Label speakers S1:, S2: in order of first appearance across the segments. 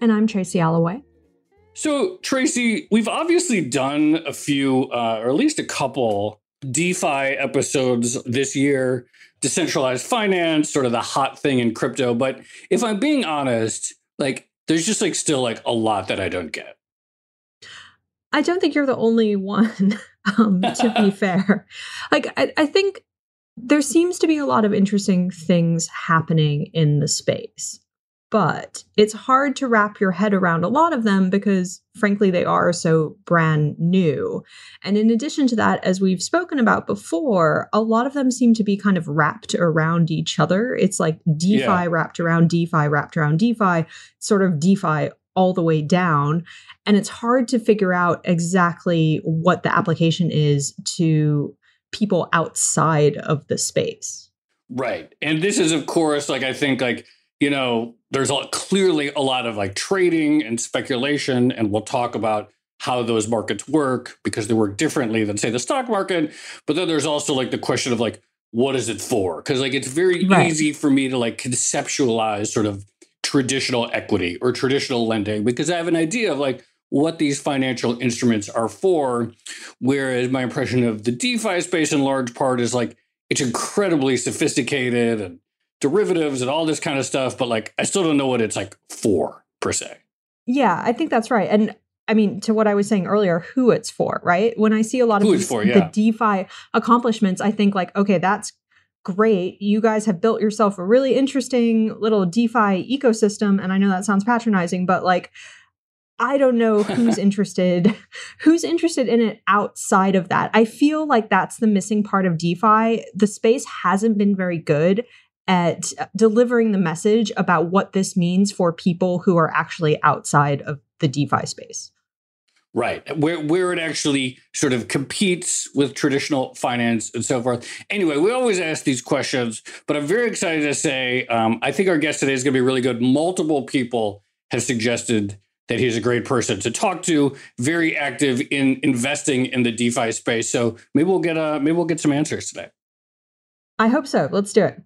S1: And I'm Tracy Alloway.
S2: So, Tracy, we've obviously done a few, uh, or at least a couple DeFi episodes this year, decentralized finance, sort of the hot thing in crypto. But if I'm being honest, like, there's just like still like a lot that I don't get.
S1: I don't think you're the only one, um, to be fair. Like, I, I think there seems to be a lot of interesting things happening in the space but it's hard to wrap your head around a lot of them because, frankly, they are so brand new. And in addition to that, as we've spoken about before, a lot of them seem to be kind of wrapped around each other. It's like DeFi yeah. wrapped around DeFi, wrapped around DeFi, sort of DeFi all the way down. And it's hard to figure out exactly what the application is to people outside of the space.
S2: Right. And this is, of course, like I think, like, you know, there's a, clearly a lot of like trading and speculation, and we'll talk about how those markets work because they work differently than say the stock market. But then there's also like the question of like, what is it for? Because like it's very right. easy for me to like conceptualize sort of traditional equity or traditional lending because I have an idea of like what these financial instruments are for. Whereas my impression of the DeFi space in large part is like it's incredibly sophisticated and derivatives and all this kind of stuff, but like I still don't know what it's like for per se.
S1: Yeah, I think that's right. And I mean, to what I was saying earlier, who it's for, right? When I see a lot of these, for, yeah. the DeFi accomplishments, I think like, okay, that's great. You guys have built yourself a really interesting little DeFi ecosystem. And I know that sounds patronizing, but like, I don't know who's interested, who's interested in it outside of that. I feel like that's the missing part of DeFi. The space hasn't been very good at delivering the message about what this means for people who are actually outside of the DeFi space.
S2: Right. Where where it actually sort of competes with traditional finance and so forth. Anyway, we always ask these questions, but I'm very excited to say um, I think our guest today is going to be really good. Multiple people have suggested that he's a great person to talk to, very active in investing in the DeFi space. So maybe we'll get a maybe we'll get some answers today.
S1: I hope so. Let's do it.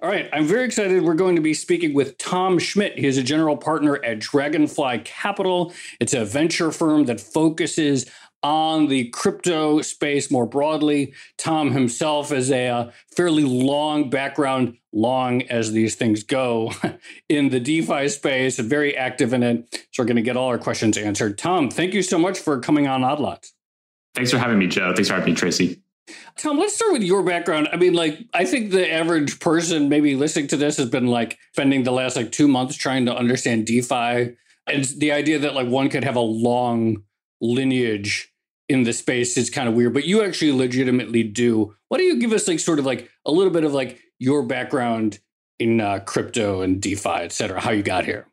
S2: All right, I'm very excited. We're going to be speaking with Tom Schmidt. He is a general partner at Dragonfly Capital. It's a venture firm that focuses on the crypto space more broadly. Tom himself has a, uh, fairly long background, long as these things go, in the DeFi space and very active in it. So we're going to get all our questions answered. Tom, thank you so much for coming on Odd Lots.
S3: Thanks for having me, Joe. Thanks for having me, Tracy.
S2: Tom, let's start with your background. I mean, like, I think the average person maybe listening to this has been like spending the last like two months trying to understand DeFi. And the idea that like one could have a long lineage in the space is kind of weird, but you actually legitimately do. Why don't you give us like sort of like a little bit of like your background in uh, crypto and DeFi, et cetera, how you got here?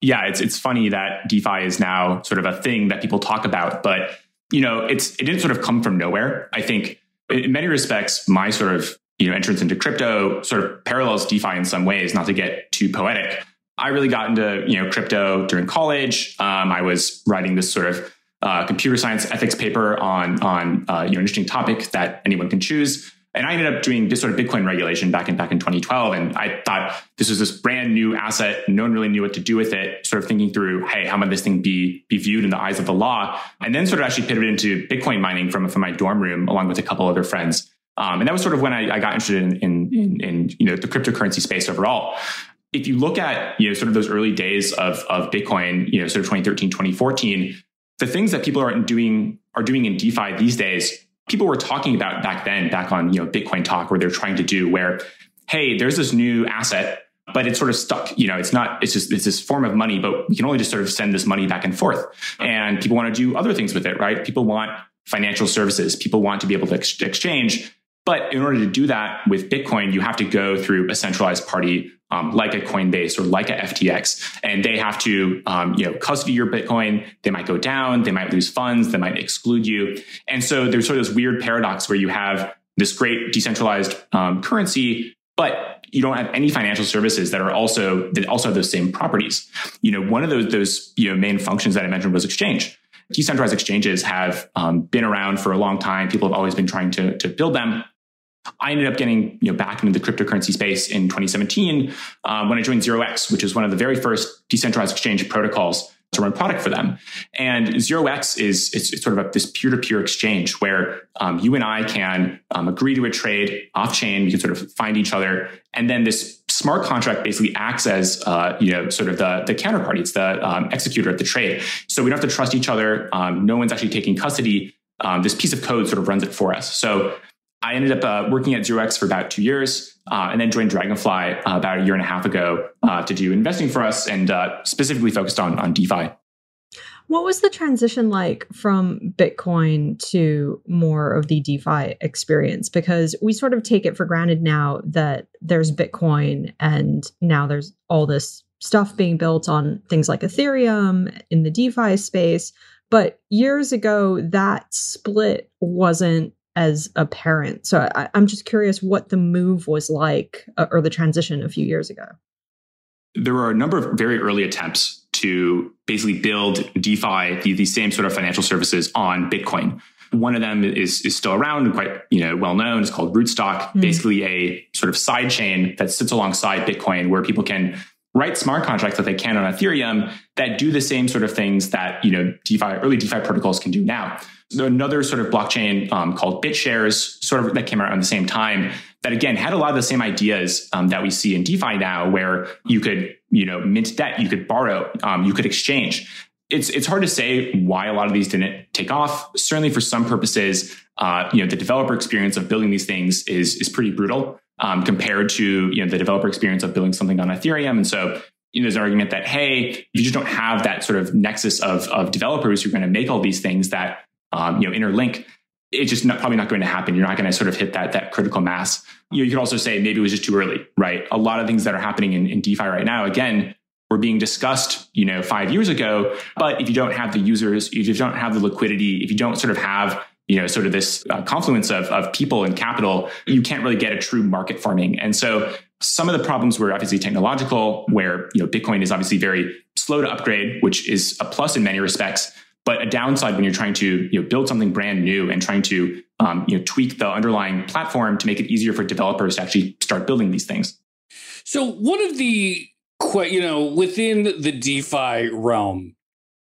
S3: Yeah, it's it's funny that DeFi is now sort of a thing that people talk about, but you know, it's it didn't sort of come from nowhere. I think in many respects, my sort of you know entrance into crypto sort of parallels DeFi in some ways. Not to get too poetic, I really got into you know crypto during college. Um, I was writing this sort of uh, computer science ethics paper on on uh, you know interesting topic that anyone can choose. And I ended up doing this sort of Bitcoin regulation back in back in 2012. And I thought this was this brand new asset. No one really knew what to do with it. Sort of thinking through, hey, how might this thing be be viewed in the eyes of the law? And then sort of actually pivoted into Bitcoin mining from, from my dorm room along with a couple other friends. Um, and that was sort of when I, I got interested in, in, in, in, you know the cryptocurrency space overall. If you look at you know sort of those early days of, of Bitcoin, you know sort of 2013, 2014, the things that people are doing are doing in DeFi these days people were talking about back then, back on you know Bitcoin Talk, where they're trying to do where, hey, there's this new asset, but it's sort of stuck. You know, it's not. It's just it's this form of money, but we can only just sort of send this money back and forth. And people want to do other things with it, right? People want financial services. People want to be able to ex- exchange. But in order to do that with Bitcoin, you have to go through a centralized party um, like a Coinbase or like a FTX, and they have to um, you know custody your Bitcoin. They might go down, they might lose funds, they might exclude you, and so there's sort of this weird paradox where you have this great decentralized um, currency, but you don't have any financial services that are also that also have those same properties. You know, one of those those you know main functions that I mentioned was exchange decentralized exchanges have um, been around for a long time. People have always been trying to, to build them. I ended up getting you know back into the cryptocurrency space in 2017 um, when I joined ZeroX, which is one of the very first decentralized exchange protocols to run product for them. And ZeroX is it's, it's sort of a, this peer-to-peer exchange where um, you and I can um, agree to a trade off-chain. We can sort of find each other, and then this smart contract basically acts as uh, you know sort of the the counterparty. It's the um, executor of the trade. So we don't have to trust each other. Um, no one's actually taking custody. Um, this piece of code sort of runs it for us. So I ended up uh, working at ZeroX for about two years uh, and then joined Dragonfly uh, about a year and a half ago uh, to do investing for us and uh, specifically focused on, on DeFi.
S1: What was the transition like from Bitcoin to more of the DeFi experience? Because we sort of take it for granted now that there's Bitcoin and now there's all this stuff being built on things like Ethereum in the DeFi space. But years ago, that split wasn't as a parent. So I, am just curious what the move was like uh, or the transition a few years ago.
S3: There were a number of very early attempts to basically build DeFi, these same sort of financial services on Bitcoin. One of them is, is still around and quite you know well known. It's called Rootstock, mm. basically a sort of side chain that sits alongside Bitcoin, where people can write smart contracts that they can on Ethereum that do the same sort of things that you know DeFi early DeFi protocols can do now another sort of blockchain um, called BitShares, sort of that came out at the same time. That again had a lot of the same ideas um, that we see in DeFi now, where you could you know mint debt, you could borrow, um, you could exchange. It's it's hard to say why a lot of these didn't take off. Certainly, for some purposes, uh, you know the developer experience of building these things is is pretty brutal um, compared to you know the developer experience of building something on Ethereum. And so you know, there's an argument that hey, if you just don't have that sort of nexus of of developers who are going to make all these things that um, you know, interlink, it's just not, probably not going to happen. You're not going to sort of hit that that critical mass. You, know, you could also say maybe it was just too early, right? A lot of things that are happening in, in DeFi right now, again, were being discussed, you know, five years ago. But if you don't have the users, if you don't have the liquidity, if you don't sort of have you know, sort of this uh, confluence of, of people and capital, you can't really get a true market farming. And so some of the problems were obviously technological, where, you know, Bitcoin is obviously very slow to upgrade, which is a plus in many respects. But a downside when you're trying to you know, build something brand new and trying to um, you know, tweak the underlying platform to make it easier for developers to actually start building these things.
S2: So one of the you know within the DeFi realm,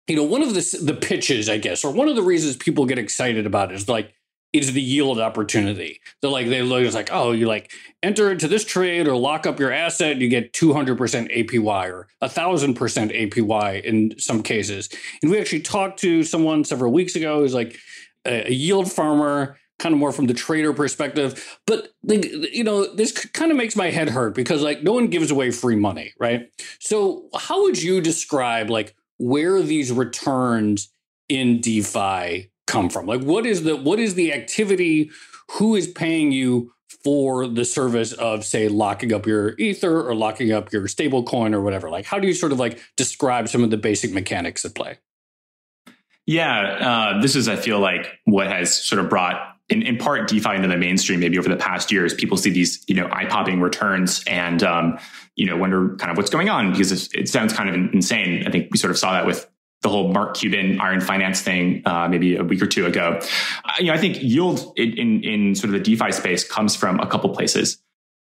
S2: you know one of the the pitches, I guess, or one of the reasons people get excited about it is like is the yield opportunity. They're like they look it's like, oh, you like enter into this trade or lock up your asset, you get 200% APY or 1000% APY in some cases. And we actually talked to someone several weeks ago who's like a, a yield farmer kind of more from the trader perspective but like you know this kind of makes my head hurt because like no one gives away free money right so how would you describe like where these returns in defi come from? Like what is the what is the activity? Who is paying you for the service of say locking up your ether or locking up your stable coin or whatever? Like how do you sort of like describe some of the basic mechanics at play?
S3: Yeah, uh, this is I feel like what has sort of brought in, in part DeFi into the mainstream maybe over the past years. People see these you know eye popping returns and um, you know wonder kind of what's going on because it sounds kind of insane. I think we sort of saw that with the whole Mark Cuban iron finance thing uh, maybe a week or two ago. Uh, you know, I think yield in, in, in sort of the DeFi space comes from a couple places.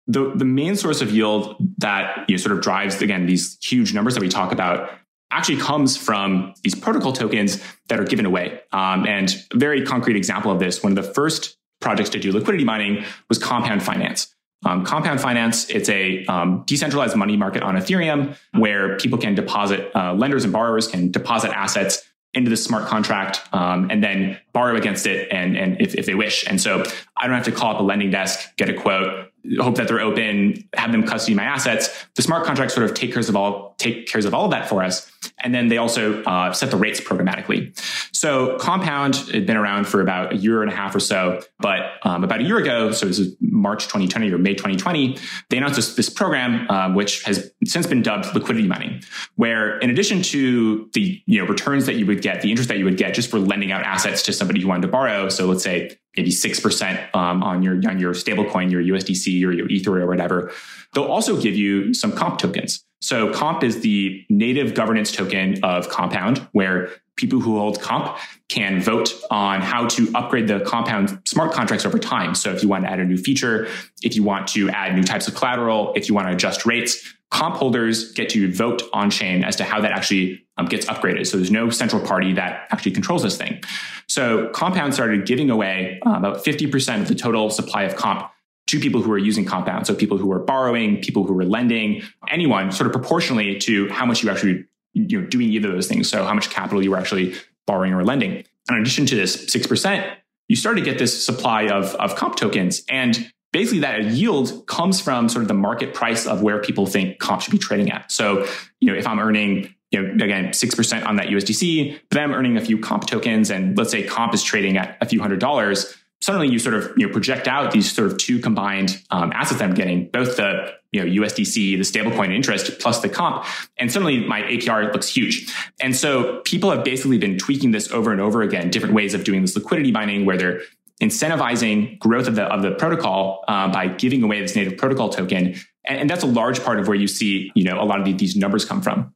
S3: The, the main source of yield that you know, sort of drives again these huge numbers that we talk about actually comes from these protocol tokens that are given away. Um, and a very concrete example of this, one of the first projects to do liquidity mining was Compound Finance. Um, Compound Finance, it's a um, decentralized money market on Ethereum where people can deposit, uh, lenders and borrowers can deposit assets into the smart contract um, and then borrow against it and, and if, if they wish. And so I don't have to call up a lending desk, get a quote, hope that they're open, have them custody my assets. The smart contracts sort of take cares of all take cares of all of that for us, and then they also uh, set the rates programmatically. So Compound had been around for about a year and a half or so, but um, about a year ago, so this is March 2020 or May 2020, they announced this, this program um, which has since been dubbed liquidity mining, where in addition to the you know returns that you would get, the interest that you would get just for lending out assets to somebody who wanted to borrow, so let's say maybe 6% um, on your on your stablecoin, your USDC or your Ether or whatever. They'll also give you some comp tokens. So comp is the native governance token of Compound, where people who hold comp can vote on how to upgrade the compound smart contracts over time. So if you want to add a new feature, if you want to add new types of collateral, if you want to adjust rates, comp holders get to vote on chain as to how that actually um, gets upgraded. So there's no central party that actually controls this thing. So Compound started giving away uh, about 50% of the total supply of comp to people who are using Compound. So people who are borrowing, people who are lending, anyone sort of proportionally to how much you actually you know doing either of those things. So how much capital you were actually borrowing or lending. And in addition to this 6%, you start to get this supply of, of comp tokens. And basically that yield comes from sort of the market price of where people think comp should be trading at. So, you know, if I'm earning, you know, again, 6% on that USDC, but I'm earning a few comp tokens and let's say comp is trading at a few hundred dollars, suddenly you sort of, you know, project out these sort of two combined um, assets I'm getting, both the, you know, USDC, the stablecoin interest plus the comp. And suddenly my APR looks huge. And so people have basically been tweaking this over and over again, different ways of doing this liquidity mining where they're incentivizing growth of the of the protocol uh, by giving away this native protocol token, and, and, that's a large part of where you see you know a lot of the, these numbers come from.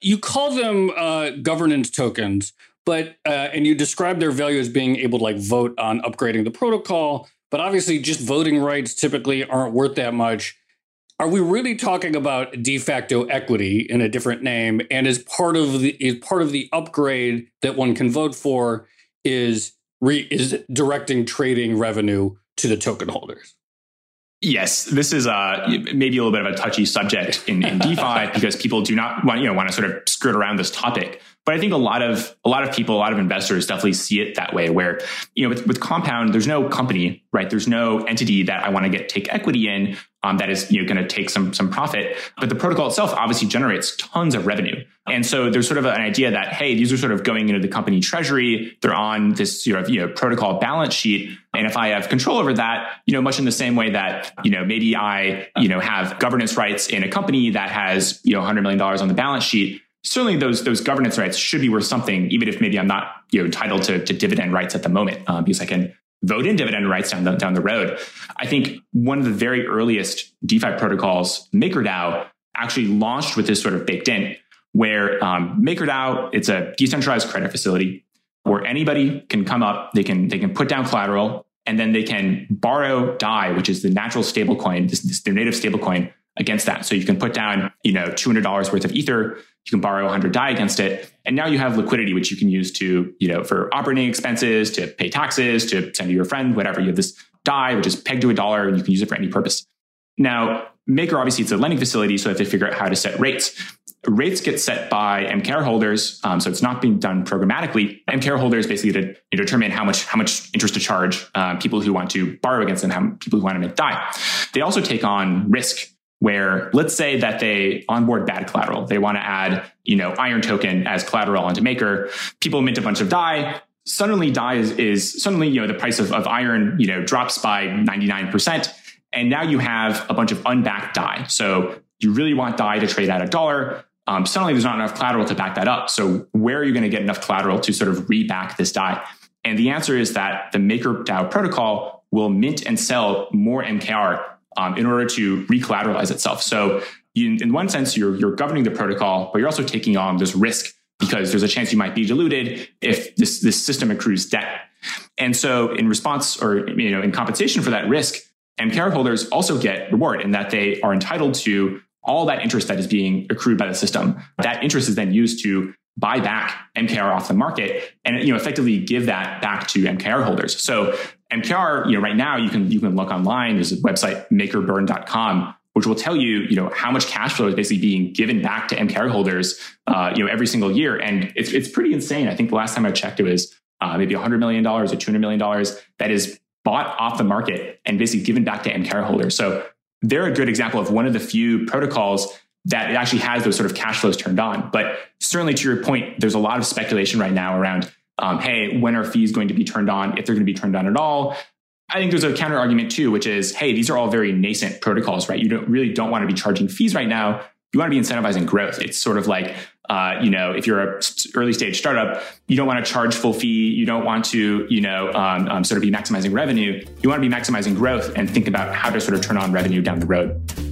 S2: You call them uh, governance tokens, but uh, and you describe their value as being able to like vote on upgrading the protocol. But obviously, just voting rights typically aren't worth that much. Are we really talking about de facto equity in a different name? And is part of the is part of the upgrade that one can vote for is re- is directing trading revenue to the token holders.
S3: Yes, this is uh, maybe a little bit of a touchy subject in, in DeFi because people do not want you know want to sort of skirt around this topic. But I think a lot of a lot of people, a lot of investors definitely see it that way. Where you know with, with Compound, there's no company, right? There's no entity that I want to get take equity in um, that is you know going to take some some profit. But the protocol itself obviously generates tons of revenue, and so there's sort of an idea that hey, these are sort of going into the company treasury. They're on this sort of you know protocol balance sheet, and if I have control over that, you know, much in the same way that you know maybe I you know have governance rights in a company that has you know 100 million dollars on the balance sheet certainly those those governance rights should be worth something, even if maybe I'm not you know entitled to, to dividend rights at the moment, uh, because I can vote in dividend rights down the, down the road. I think one of the very earliest DeFi protocols, MakerDAO, actually launched with this sort of baked in, where um, MakerDAO it's a decentralized credit facility where anybody can come up, they can they can put down collateral, and then they can borrow DAI, which is the natural stablecoin, this, this, their native stablecoin against that. So you can put down, you know, $200 worth of Ether, you can borrow 100 DAI against it. And now you have liquidity, which you can use to, you know, for operating expenses, to pay taxes, to send to your friend, whatever. You have this DAI, which is pegged to a dollar and you can use it for any purpose. Now, Maker, obviously, it's a lending facility, so they have to figure out how to set rates. Rates get set by MKR holders, um, so it's not being done programmatically. MKR holders basically to, determine how much how much interest to charge uh, people who want to borrow against them, how people who want to make DAI. They also take on risk where let's say that they onboard bad collateral. They want to add, you know, iron token as collateral onto Maker. People mint a bunch of DAI. Suddenly DAI is, is suddenly, you know, the price of, of iron, you know, drops by 99%. And now you have a bunch of unbacked DAI. So you really want DAI to trade at a dollar. Um, suddenly there's not enough collateral to back that up. So where are you going to get enough collateral to sort of reback this DAI? And the answer is that the MakerDAO protocol will mint and sell more MKR um, in order to recollateralize itself. So you, in one sense, you're, you're governing the protocol, but you're also taking on this risk because there's a chance you might be diluted if this, this system accrues debt. And so in response or, you know, in compensation for that risk, MKR holders also get reward in that they are entitled to all that interest that is being accrued by the system. That interest is then used to buy back MKR off the market and you know effectively give that back to MKR holders. So MKR, you know, right now you can you can look online. There's a website makerburn.com which will tell you, you know, how much cash flow is basically being given back to MKR holders, uh, you know, every single year, and it's it's pretty insane. I think the last time I checked, it was uh, maybe 100 million dollars or 200 million dollars that is bought off the market and basically given back to MKR holders. So they're a good example of one of the few protocols that it actually has those sort of cash flows turned on. But certainly to your point, there's a lot of speculation right now around, um, hey, when are fees going to be turned on? If they're going to be turned on at all? I think there's a counter argument too, which is, hey, these are all very nascent protocols, right? You don't really don't want to be charging fees right now. You want to be incentivizing growth. It's sort of like, uh, you know, if you're a early stage startup, you don't want to charge full fee. You don't want to, you know, um, um, sort of be maximizing revenue. You want to be maximizing growth and think about how to sort of turn on revenue down the road.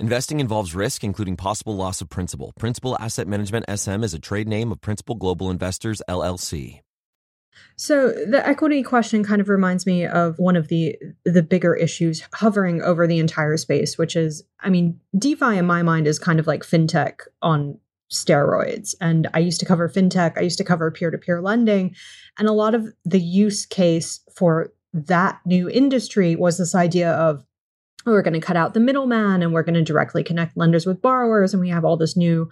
S4: Investing involves risk, including possible loss of principal. Principal Asset Management SM is a trade name of Principal Global Investors, LLC.
S1: So the equity question kind of reminds me of one of the the bigger issues hovering over the entire space, which is, I mean, DeFi in my mind is kind of like fintech on steroids. And I used to cover fintech, I used to cover peer-to-peer lending, and a lot of the use case for that new industry was this idea of we're going to cut out the middleman and we're going to directly connect lenders with borrowers and we have all this new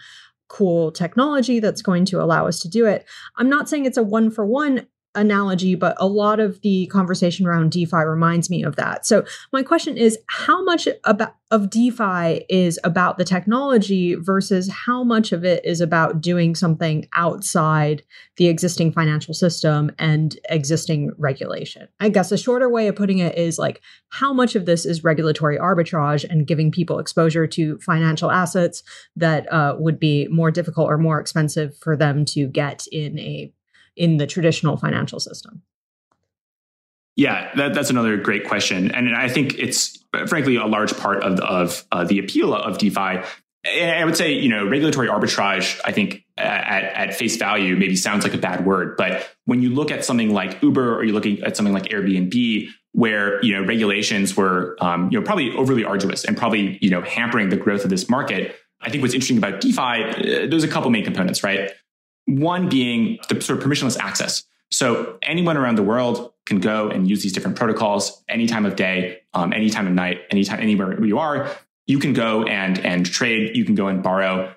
S1: cool technology that's going to allow us to do it. I'm not saying it's a one for one analogy, but a lot of the conversation around DeFi reminds me of that. So my question is how much about of DeFi is about the technology versus how much of it is about doing something outside the existing financial system and existing regulation? I guess a shorter way of putting it is like how much of this is regulatory arbitrage and giving people exposure to financial assets that uh, would be more difficult or more expensive for them to get in a in the traditional financial system?
S3: Yeah, that, that's another great question, and I think it's frankly a large part of of uh, the appeal of DeFi. I would say, you know, regulatory arbitrage. I think at, at face value maybe sounds like a bad word, but when you look at something like Uber or you're looking at something like Airbnb, where you know regulations were um, you know probably overly arduous and probably you know hampering the growth of this market, I think what's interesting about DeFi, uh, there's a couple main components, right? One being the sort of permissionless access. So anyone around the world can go and use these different protocols any time of day, um, any time of night, anytime, anywhere you are. You can go and and trade. You can go and borrow.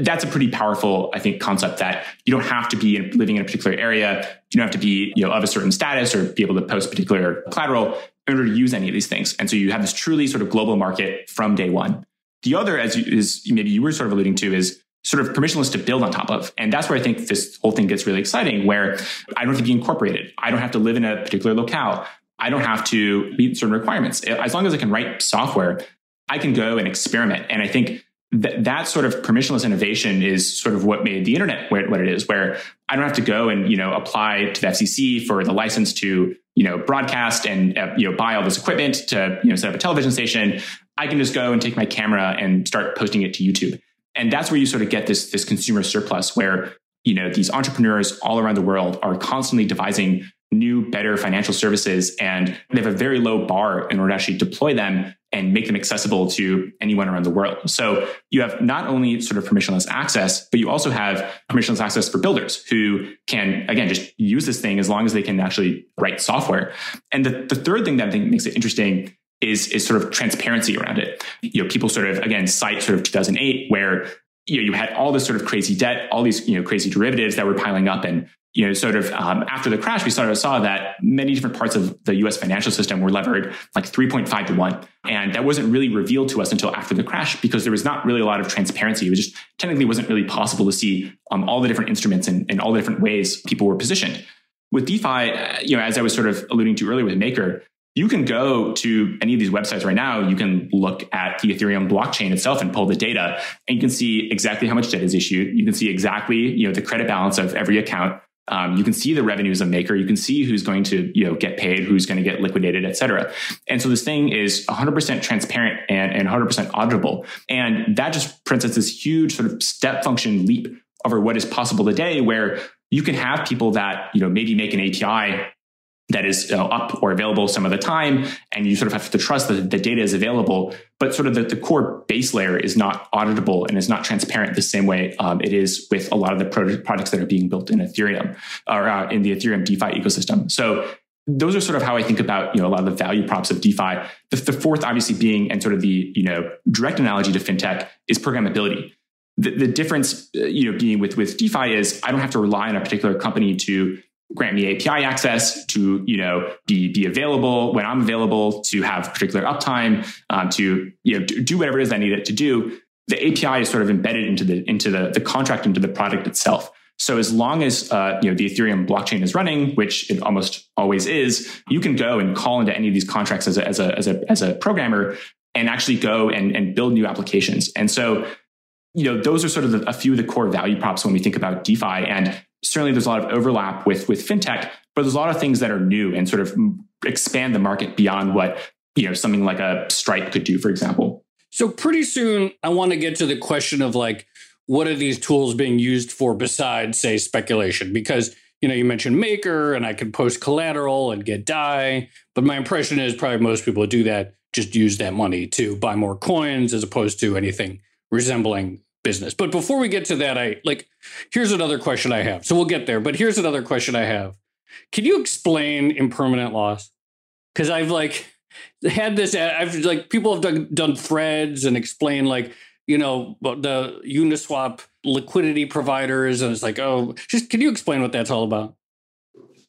S3: that's a pretty powerful, I think, concept that you don't have to be in, living in a particular area. You don't have to be you know of a certain status or be able to post particular collateral in order to use any of these things. And so you have this truly sort of global market from day one. The other, as you, is maybe you were sort of alluding to, is sort of permissionless to build on top of. And that's where I think this whole thing gets really exciting, where I don't have to be incorporated. I don't have to live in a particular locale. I don't have to meet certain requirements. As long as I can write software, I can go and experiment. And I think that that sort of permissionless innovation is sort of what made the internet what it is, where I don't have to go and you know apply to the FCC for the license to you know broadcast and uh, you know buy all this equipment to you know set up a television station. I can just go and take my camera and start posting it to YouTube and that's where you sort of get this this consumer surplus where you know these entrepreneurs all around the world are constantly devising new better financial services and they have a very low bar in order to actually deploy them and make them accessible to anyone around the world. So you have not only sort of permissionless access but you also have permissionless access for builders who can again just use this thing as long as they can actually write software. And the, the third thing that i think makes it interesting is is sort of transparency around it. You know, people sort of again cite sort of 2008 where you know you had all this sort of crazy debt, all these you know crazy derivatives that were piling up, and you know, sort of um, after the crash, we sort of saw that many different parts of the US financial system were levered like 3.5 to 1. And that wasn't really revealed to us until after the crash because there was not really a lot of transparency. It was just technically wasn't really possible to see um, all the different instruments and, and all the different ways people were positioned. With DeFi, uh, you know, as I was sort of alluding to earlier with Maker, you can go to any of these websites right now. You can look at the Ethereum blockchain itself and pull the data, and you can see exactly how much debt is issued. You can see exactly, you know, the credit balance of every account. Um, you can see the revenues of Maker. You can see who's going to, you know, get paid, who's going to get liquidated, et cetera. And so this thing is 100% transparent and, and 100% auditable. And that just presents this huge sort of step function leap over what is possible today, where you can have people that, you know, maybe make an API that is uh, up or available some of the time. And you sort of have to trust that the data is available, but sort of the, the core base layer is not auditable and is not transparent the same way um, it is with a lot of the pro- products that are being built in Ethereum or uh, in the Ethereum DeFi ecosystem. So those are sort of how I think about, you know, a lot of the value props of DeFi. The, the fourth obviously being, and sort of the, you know, direct analogy to fintech is programmability. The, the difference, uh, you know, being with, with DeFi is I don't have to rely on a particular company to grant me API access to, you know, be, be available when I'm available to have particular uptime, um, to, you know, do whatever it is I need it to do. The API is sort of embedded into the, into the, the contract, into the product itself. So as long as uh, you know the Ethereum blockchain is running, which it almost always is, you can go and call into any of these contracts as a, as a, as a, as a programmer and actually go and, and build new applications. And so, you know, those are sort of the, a few of the core value props when we think about DeFi. And certainly there's a lot of overlap with with fintech, but there's a lot of things that are new and sort of expand the market beyond what you know something like a Stripe could do, for example.
S2: So pretty soon, I want to get to the question of like, what are these tools being used for besides, say, speculation? Because you know, you mentioned Maker, and I can post collateral and get DAI, but my impression is probably most people do that just use that money to buy more coins as opposed to anything resembling business. But before we get to that, I like here's another question I have. So we'll get there, but here's another question I have. Can you explain impermanent loss? Because I've like had this. I've like people have done, done threads and explained like you know the Uniswap liquidity providers, and it's like oh, just can you explain what that's all about?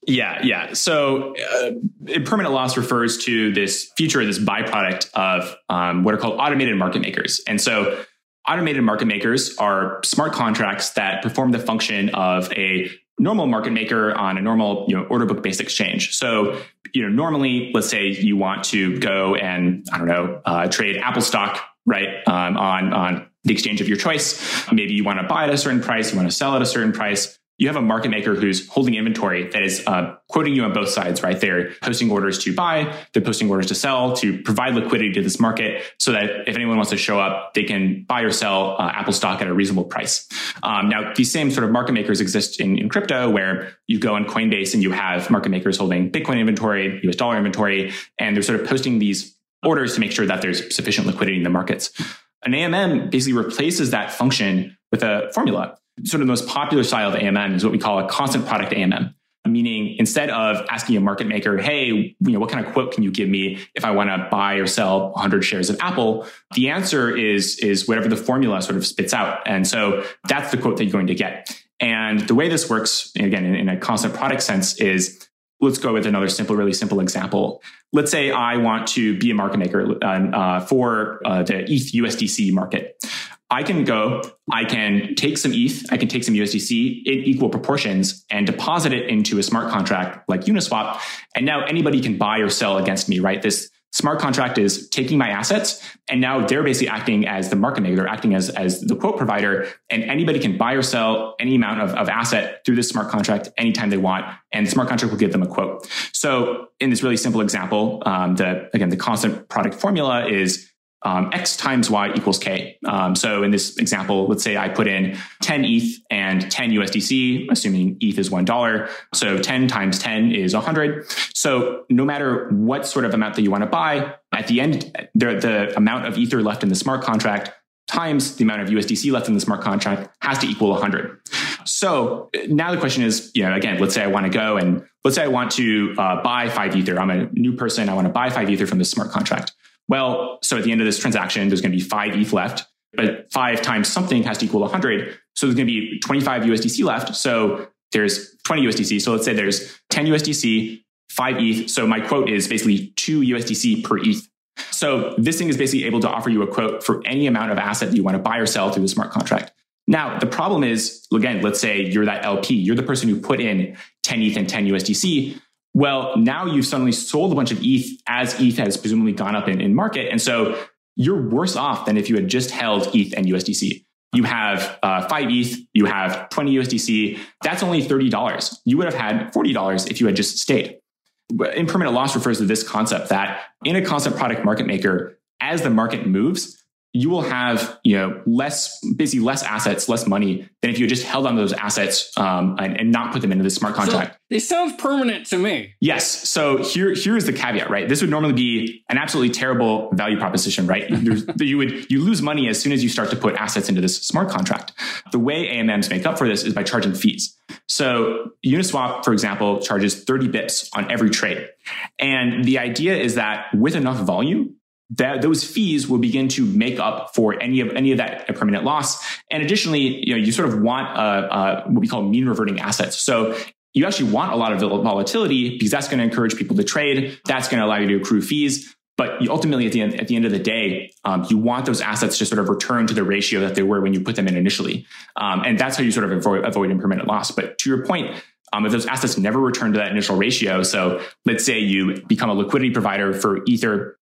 S3: Yeah, yeah. So uh, impermanent loss refers to this feature, this byproduct of um, what are called automated market makers. And so Automated market makers are smart contracts that perform the function of a normal market maker on a normal you know, order book based exchange. So, you know, normally, let's say you want to go and I don't know uh, trade Apple stock, right, um, on on the exchange of your choice. Maybe you want to buy at a certain price, you want to sell at a certain price you have a market maker who's holding inventory that is uh, quoting you on both sides, right? They're posting orders to buy, they're posting orders to sell to provide liquidity to this market so that if anyone wants to show up, they can buy or sell uh, Apple stock at a reasonable price. Um, now, these same sort of market makers exist in, in crypto where you go on Coinbase and you have market makers holding Bitcoin inventory, US dollar inventory, and they're sort of posting these orders to make sure that there's sufficient liquidity in the markets. An AMM basically replaces that function with a formula sort of the most popular style of AMM is what we call a constant product AMM. Meaning, instead of asking a market maker, hey, you know, what kind of quote can you give me if I want to buy or sell 100 shares of Apple? The answer is, is whatever the formula sort of spits out. And so that's the quote that you're going to get. And the way this works, again, in, in a constant product sense, is let's go with another simple, really simple example. Let's say I want to be a market maker uh, uh for uh, the ETH USDC market. I can go, I can take some ETH, I can take some USDC in equal proportions and deposit it into a smart contract like Uniswap. And now anybody can buy or sell against me, right? This smart contract is taking my assets and now they're basically acting as the market maker. They're acting as, as the quote provider and anybody can buy or sell any amount of, of asset through this smart contract anytime they want. And the smart contract will give them a quote. So in this really simple example, um, the, again, the constant product formula is um, x times y equals k. Um, so in this example, let's say I put in 10 ETH and 10 USDC, assuming ETH is $1. So 10 times 10 is 100. So no matter what sort of amount that you want to buy, at the end, the, the amount of Ether left in the smart contract times the amount of USDC left in the smart contract has to equal 100. So now the question is, you know, again, let's say I want to go and let's say I want to uh, buy five Ether. I'm a new person. I want to buy five Ether from the smart contract. Well, so at the end of this transaction, there's going to be five ETH left, but five times something has to equal 100. So there's going to be 25 USDC left. So there's 20 USDC. So let's say there's 10 USDC, five ETH. So my quote is basically two USDC per ETH. So this thing is basically able to offer you a quote for any amount of asset that you want to buy or sell through the smart contract. Now, the problem is, again, let's say you're that LP, you're the person who put in 10 ETH and 10 USDC. Well, now you've suddenly sold a bunch of ETH as ETH has presumably gone up in, in market. And so you're worse off than if you had just held ETH and USDC. You have uh, five ETH, you have 20 USDC. That's only $30. You would have had $40 if you had just stayed. Impermanent loss refers to this concept that in a constant product market maker, as the market moves, you will have you know less basically less assets less money than if you just held on those assets um, and, and, not put them into the smart contract.
S2: so it sounds permanent to me.
S3: Yes. So here here's the caveat right? This would normally be an absolutely terrible value proposition right? You would you lose money as soon as you start to put assets into this smart contract. The way amms make up for this is by charging fees. So uniswap for example charges 30 bips on every trade. And the idea is that with enough volume that those fees will begin to make up for any of any of that permanent loss. And additionally, you know, you sort of want a, a, what we call mean reverting assets. So you actually want a lot of volatility because that's going to encourage people to trade. That's going to allow you to accrue fees. But ultimately, at the end, at the end of the day, um, you want those assets to sort of return to the ratio that they were when you put them in initially, um, and that's how you sort of avoid, avoid impermanent loss. But to your point, um, if those assets never return to that initial ratio, so let's say you become a liquidity provider for Ether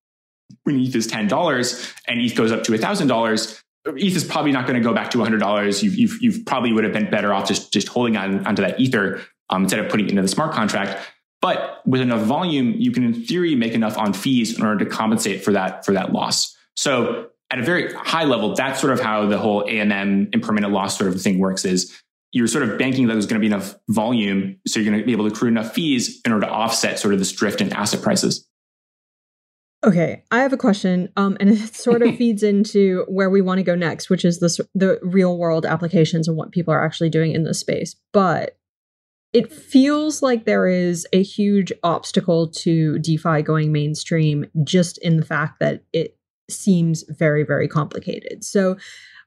S3: when ETH is $10 and ETH goes up to $1,000, ETH is probably not going to go back to $100. You've, you've, you've, probably would have been better off just, just holding on onto that Ether um, instead of putting it into the smart contract. But with enough volume, you can in theory make enough on fees in order to compensate for that, for that loss. So at a very high level, that's sort of how the whole AMM impermanent loss sort of thing works is you're sort of banking that there's going to be enough volume. So you're going to be able to accrue enough fees in order to offset sort of this drift in asset prices.
S1: Okay, I have a question, um, and it sort of feeds into where we want to go next, which is the the real world applications and what people are actually doing in this space. But it feels like there is a huge obstacle to DeFi going mainstream, just in the fact that it seems very, very complicated. So,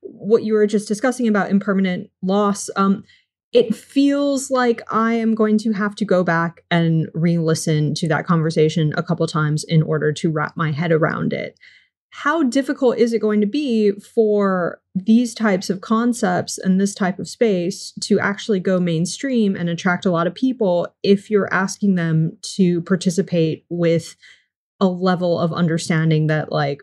S1: what you were just discussing about impermanent loss, um, it feels like I am going to have to go back and re listen to that conversation a couple times in order to wrap my head around it. How difficult is it going to be for these types of concepts and this type of space to actually go mainstream and attract a lot of people if you're asking them to participate with a level of understanding that, like,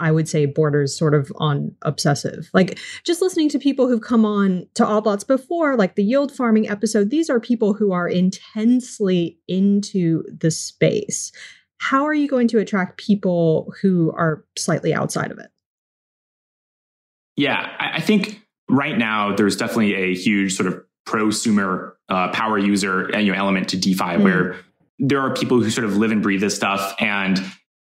S1: I would say borders sort of on obsessive. Like just listening to people who've come on to Odd Lots before, like the yield farming episode, these are people who are intensely into the space. How are you going to attract people who are slightly outside of it?
S3: Yeah, I think right now there's definitely a huge sort of prosumer uh, power user you know, element to DeFi mm. where there are people who sort of live and breathe this stuff and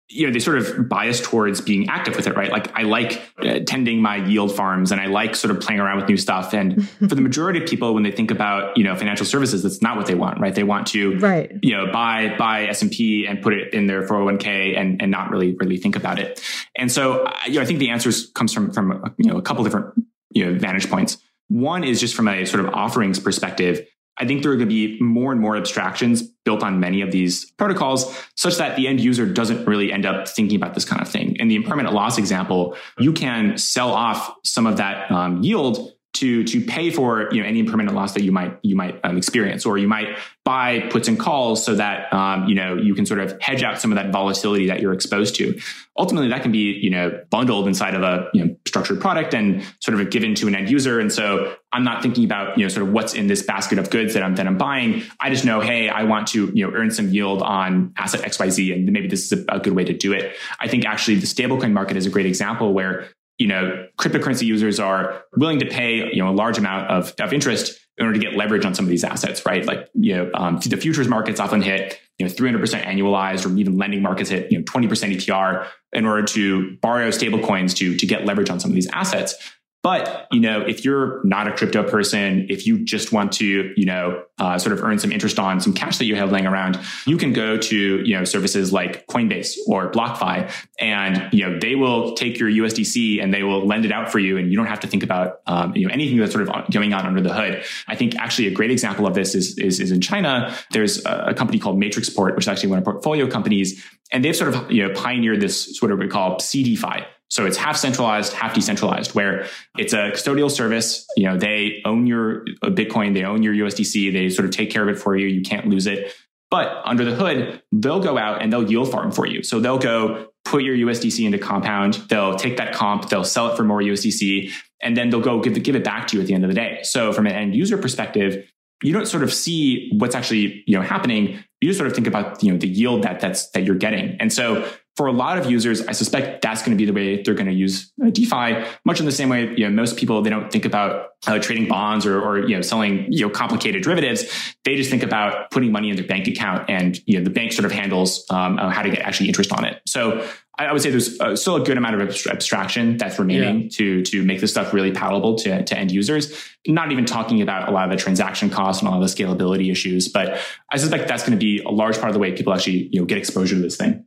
S3: you know, they sort of bias towards being active with it, right? Like I like uh, tending my yield farms and I like sort of playing around with new stuff. And for the majority of people, when they think about, you know, financial services, that's not what they want, right? They want to,
S1: right.
S3: you know, buy, buy S&P and put it in their 401k and, and not really, really think about it. And so, you know, I think the answers comes from, from, you know, a couple different, you know, vantage points. One is just from a sort of offerings perspective. I think there are going to be more and more abstractions built on many of these protocols such that the end user doesn't really end up thinking about this kind of thing. In the impermanent loss example, you can sell off some of that um, yield to to pay for you know any impermanent loss that you might you might um, experience, or you might buy puts and calls so that um, you know you can sort of hedge out some of that volatility that you're exposed to. Ultimately, that can be you know bundled inside of a you know structured product and sort of given to an end user. And so I'm not thinking about you know sort of what's in this basket of goods that I'm that I'm buying. I just know, hey, I want to you know earn some yield on asset X Y Z, and maybe this is a, a good way to do it. I think actually the stablecoin market is a great example where you know, cryptocurrency users are willing to pay, you know, a large amount of, of interest in order to get leverage on some of these assets, right? Like, you know, um, the futures markets often hit, you know, 300% annualized or even lending markets hit, you know, 20% APR in order to borrow stable coins to, to get leverage on some of these assets. But, you know, if you're not a crypto person, if you just want to, you know, uh, sort of earn some interest on some cash that you have laying around, you can go to, you know, services like Coinbase or BlockFi and, you know, they will take your USDC and they will lend it out for you. And you don't have to think about, um, you know, anything that's sort of going on under the hood. I think actually a great example of this is, is, is in China. There's a company called Matrixport, which is actually one of portfolio companies. And they've sort of, you know, pioneered this sort of what we call CeDeFi, so it's half centralized, half decentralized, where it's a custodial service. You know, they own your uh, Bitcoin, they own your USDC, they sort of take care of it for you. You can't lose it. But under the hood, they'll go out and they'll yield farm for you. So they'll go put your USDC into compound. They'll take that comp, they'll sell it for more USDC, and then they'll go give, give it back to you at the end of the day. So from an end user perspective, you don't sort of see what's actually you know happening. You sort of think about you know the yield that that's that you're getting. And so for a lot of users, I suspect that's going to be the way they're going to use uh, DeFi. Much in the same way, you know, most people they don't think about uh, trading bonds or, or you know selling you know complicated derivatives. They just think about putting money in their bank account, and you know the bank sort of handles um, uh, how to get actually interest on it. So I, would say there's uh, still a good amount of abstraction that's remaining yeah. to to make this stuff really palatable to, to end users. Not even talking about a lot of the transaction costs and all of the scalability issues, but I suspect that's going to be a large part of the way people actually you know get exposure to this thing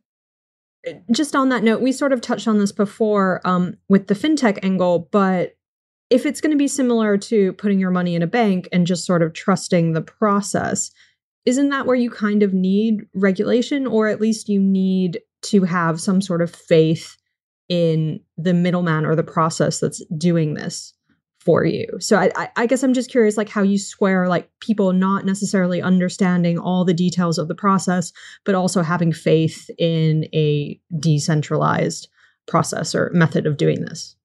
S1: just on that note, we sort of touched on this before um, with the fintech angle, but if it's going to be similar to putting your money in a bank and just sort of trusting the process, isn't that where you kind of need regulation, or at least you need to have some sort of faith in the middleman or the process that's doing this? For you. So I, I guess I'm just curious, like how you square like people not necessarily understanding all the details of the process, but also having faith in a decentralized process or method of doing this.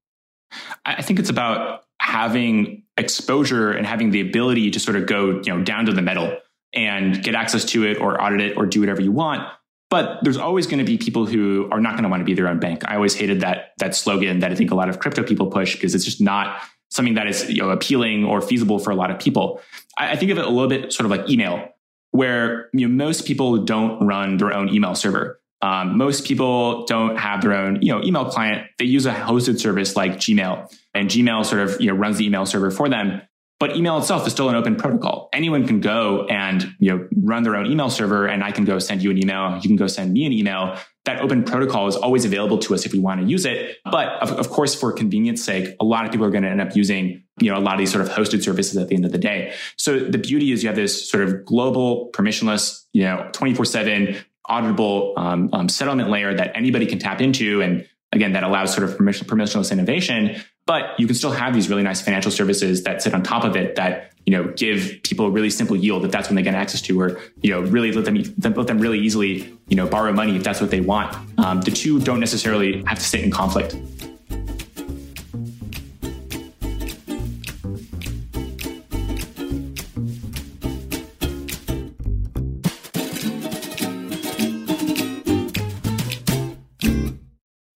S3: I think it's about having exposure and having the ability to sort of go, you know, down to the metal and get access to it or audit it or do whatever you want. But there's always going to be people who are not going to want to be their own bank. I always hated that that slogan that I think a lot of crypto people push because it's just not something that is you know, appealing or feasible for a lot of people. I, I think of it a little bit sort of like email, where you know, most people don't run their own email server. Um, most people don't have their own, you know, email client. They use a hosted service like Gmail, and Gmail sort of you know runs the email server for them. But email itself is still an open protocol. Anyone can go and you know run their own email server, and I can go send you an email. You can go send me an email. That open protocol is always available to us if we want to use it. But of, of course, for convenience sake, a lot of people are going to end up using you know a lot of these sort of hosted services at the end of the day. So the beauty is you have this sort of global permissionless, you know, twenty four seven auditable um, um, settlement layer that anybody can tap into and again that allows sort of permission, permissionless innovation but you can still have these really nice financial services that sit on top of it that you know give people a really simple yield if that's when they get access to, or you know really let them let them really easily you know borrow money if that's what they want. Um, the two don't necessarily have to sit in conflict.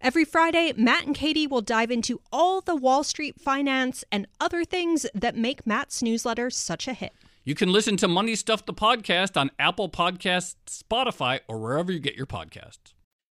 S5: Every Friday, Matt and Katie will dive into all the Wall Street finance and other things that make Matt's newsletter such a hit.
S6: You can listen to Money Stuff the podcast on Apple Podcasts, Spotify, or wherever you get your podcasts.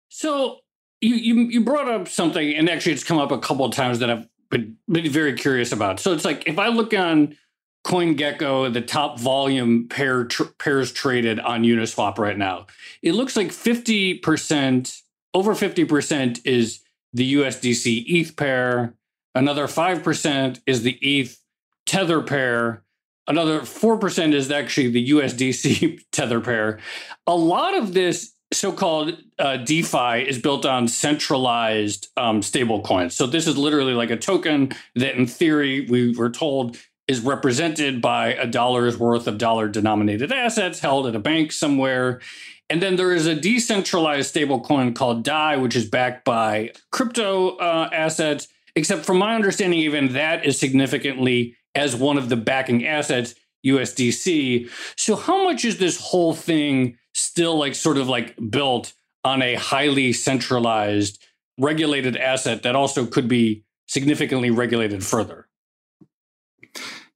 S2: So you you, you brought up something, and actually, it's come up a couple of times that I've been, been very curious about. So it's like if I look on CoinGecko, the top volume pair tr- pairs traded on Uniswap right now, it looks like fifty percent over 50% is the USDC ETH pair. Another 5% is the ETH Tether pair. Another 4% is actually the USDC tether pair. A lot of this so called uh, DeFi is built on centralized um, stable coins. So this is literally like a token that, in theory, we were told is represented by a dollar's worth of dollar denominated assets held at a bank somewhere. And then there is a decentralized stablecoin called DAI, which is backed by crypto uh, assets. Except from my understanding, even that is significantly as one of the backing assets, USDC. So, how much is this whole thing still like sort of like built on a highly centralized, regulated asset that also could be significantly regulated further?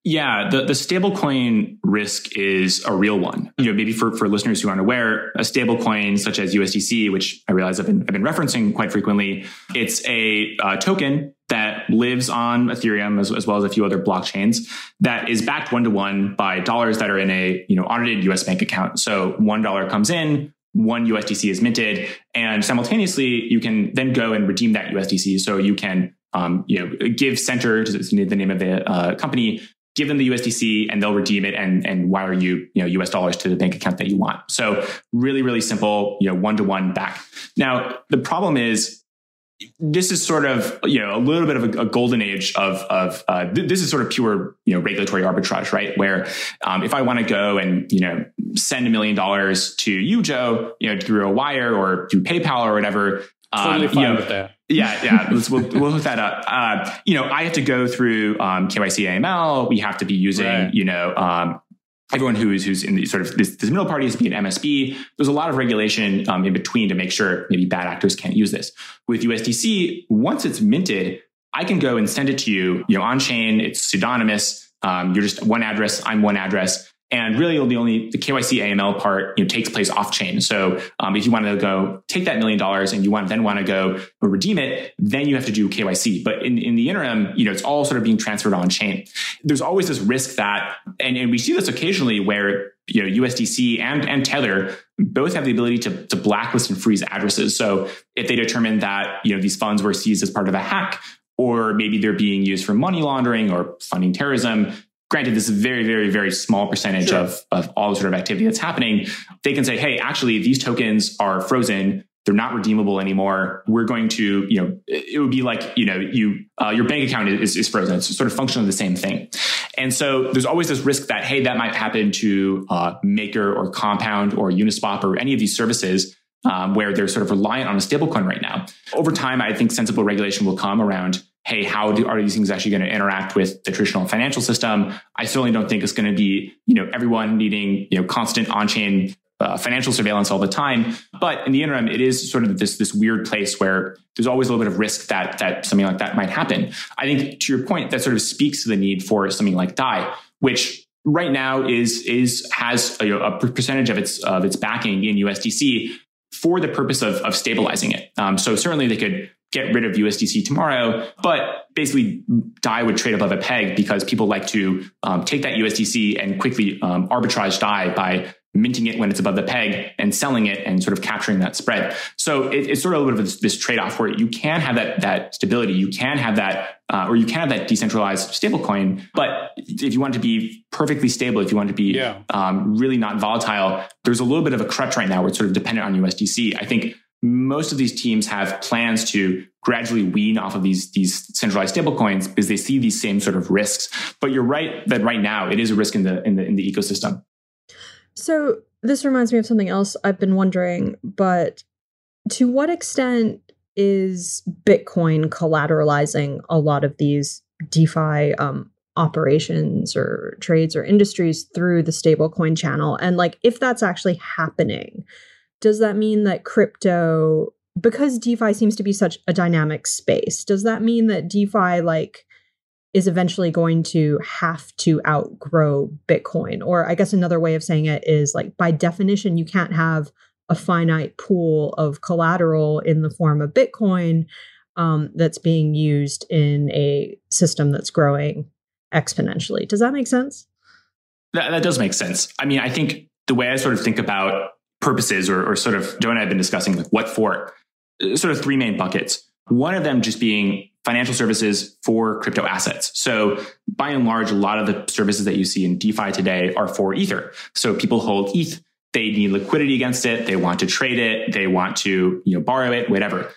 S3: Yeah, the, the stablecoin risk is a real one. You know, maybe for, for listeners who aren't aware, a stablecoin such as USDC, which I realize I've been, I've been referencing quite frequently, it's a uh, token that lives on Ethereum as, as well as a few other blockchains that is backed one to one by dollars that are in a you know audited US bank account. So one dollar comes in, one USDC is minted, and simultaneously you can then go and redeem that USDC. So you can um, you know give Centre, to the name of the uh, company, give them the USDC and they'll redeem it and, and wire you, you know, US dollars to the bank account that you want. So really, really simple, you know, one to one back. Now, the problem is this is sort of you know a little bit of a, a golden age of of uh, th- this is sort of pure you know regulatory arbitrage right where um, if I want to go and you know send a million dollars to you Joe you know through a wire or through PayPal or whatever
S2: totally um, fine you know, with that
S3: yeah, yeah. Let's, we'll, we'll hook that up. Uh, you know, I have to go through um, KYC AML. We have to be using, right. you know, um, everyone who's who's in the sort of this, this middle party is being MSB. There's a lot of regulation um, in between to make sure maybe bad actors can't use this. With USDC, once it's minted, I can go and send it to you, you know, on chain. It's pseudonymous. Um, you're just one address. I'm one address. And really, the only the KYC AML part you know, takes place off chain. So um, if you want to go take that million dollars and you want then want to go redeem it, then you have to do KYC. But in, in the interim, you know, it's all sort of being transferred on chain. There's always this risk that, and, and we see this occasionally where you know USDC and and Tether both have the ability to, to blacklist and freeze addresses. So if they determine that you know these funds were seized as part of a hack, or maybe they're being used for money laundering or funding terrorism, granted this is a very very very small percentage sure. of, of all the sort of activity that's happening. They can say hey actually these tokens are frozen. They're not redeemable anymore. We're going to you know it would be like you know you uh, your bank account is, is frozen. It's sort of functionally the same thing. And so there's always this risk that hey that might happen to uh, maker or compound or uniswap or any of these services um, where they're sort of reliant on a stablecoin right now. Over time i think sensible regulation will come around hey, how do, are these things actually going to interact with the traditional financial system? I certainly don't think it's going to be, you know, everyone needing, you know, constant on-chain uh, financial surveillance all the time. But in the interim, it is sort of this this weird place where there's always a little bit of risk that that something like that might happen. I think to your point, that sort of speaks to the need for something like DAI, which right now is is has a, a percentage of its of its backing in USDC for the purpose of, of stabilizing it. Um, so certainly they could get rid of USDC tomorrow, but basically DAI would trade above a peg because people like to um, take that USDC and quickly um, arbitrage DAI by minting it when it's above the peg and selling it and sort of capturing that spread. So it, it's sort of a little bit of this, this trade-off where you can have that that stability, you can have that, uh, or you can have that decentralized stablecoin. But if you want to be perfectly stable, if you want to be yeah. um, really not volatile, there's a little bit of a crutch right now where it's sort of dependent on USDC. I think most of these teams have plans to gradually wean off of these these centralized stablecoins because they see these same sort of risks. But you're right that right now it is a risk in the in the in the ecosystem.
S1: So this reminds me of something else I've been wondering, but to what extent is Bitcoin collateralizing a lot of these DeFi um, operations or trades or industries through the stablecoin channel? And like, if that's actually happening, does that mean that crypto, because DeFi seems to be such a dynamic space, does that mean that DeFi like is eventually going to have to outgrow Bitcoin? Or I guess another way of saying it is like by definition, you can't have a finite pool of collateral in the form of Bitcoin um, that's being used in a system that's growing exponentially. Does that make sense?
S3: That, that does make sense. I mean, I think the way I sort of think about purposes or, or sort of Joe and I have been discussing like what for uh, sort of three main buckets. One of them just being financial services for crypto assets. So by and large, a lot of the services that you see in DeFi today are for Ether. So people hold ETH, they need liquidity against it, they want to trade it, they want to, you know, borrow it, whatever.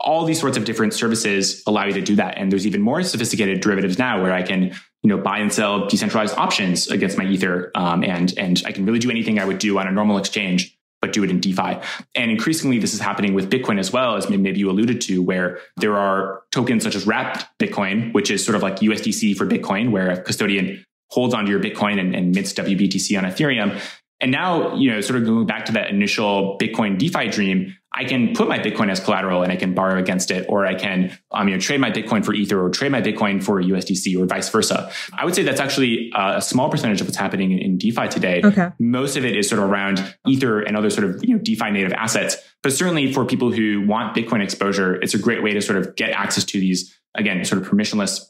S3: All these sorts of different services allow you to do that. And there's even more sophisticated derivatives now where I can, you know, buy and sell decentralized options against my Ether. Um, and, and I can really do anything I would do on a normal exchange but do it in DeFi. And increasingly, this is happening with Bitcoin as well, as maybe you alluded to, where there are tokens such as wrapped Bitcoin, which is sort of like USDC for Bitcoin, where a custodian holds onto your Bitcoin and, and mints WBTC on Ethereum. And now, you know, sort of going back to that initial Bitcoin DeFi dream, I can put my Bitcoin as collateral and I can borrow against it, or I can, um, you know, trade my Bitcoin for Ether or trade my Bitcoin for USDC or vice versa. I would say that's actually uh, a small percentage of what's happening in, in DeFi today.
S1: Okay.
S3: Most of it is sort of around Ether and other sort of, you know, DeFi native assets. But certainly for people who want Bitcoin exposure, it's a great way to sort of get access to these, again, sort of permissionless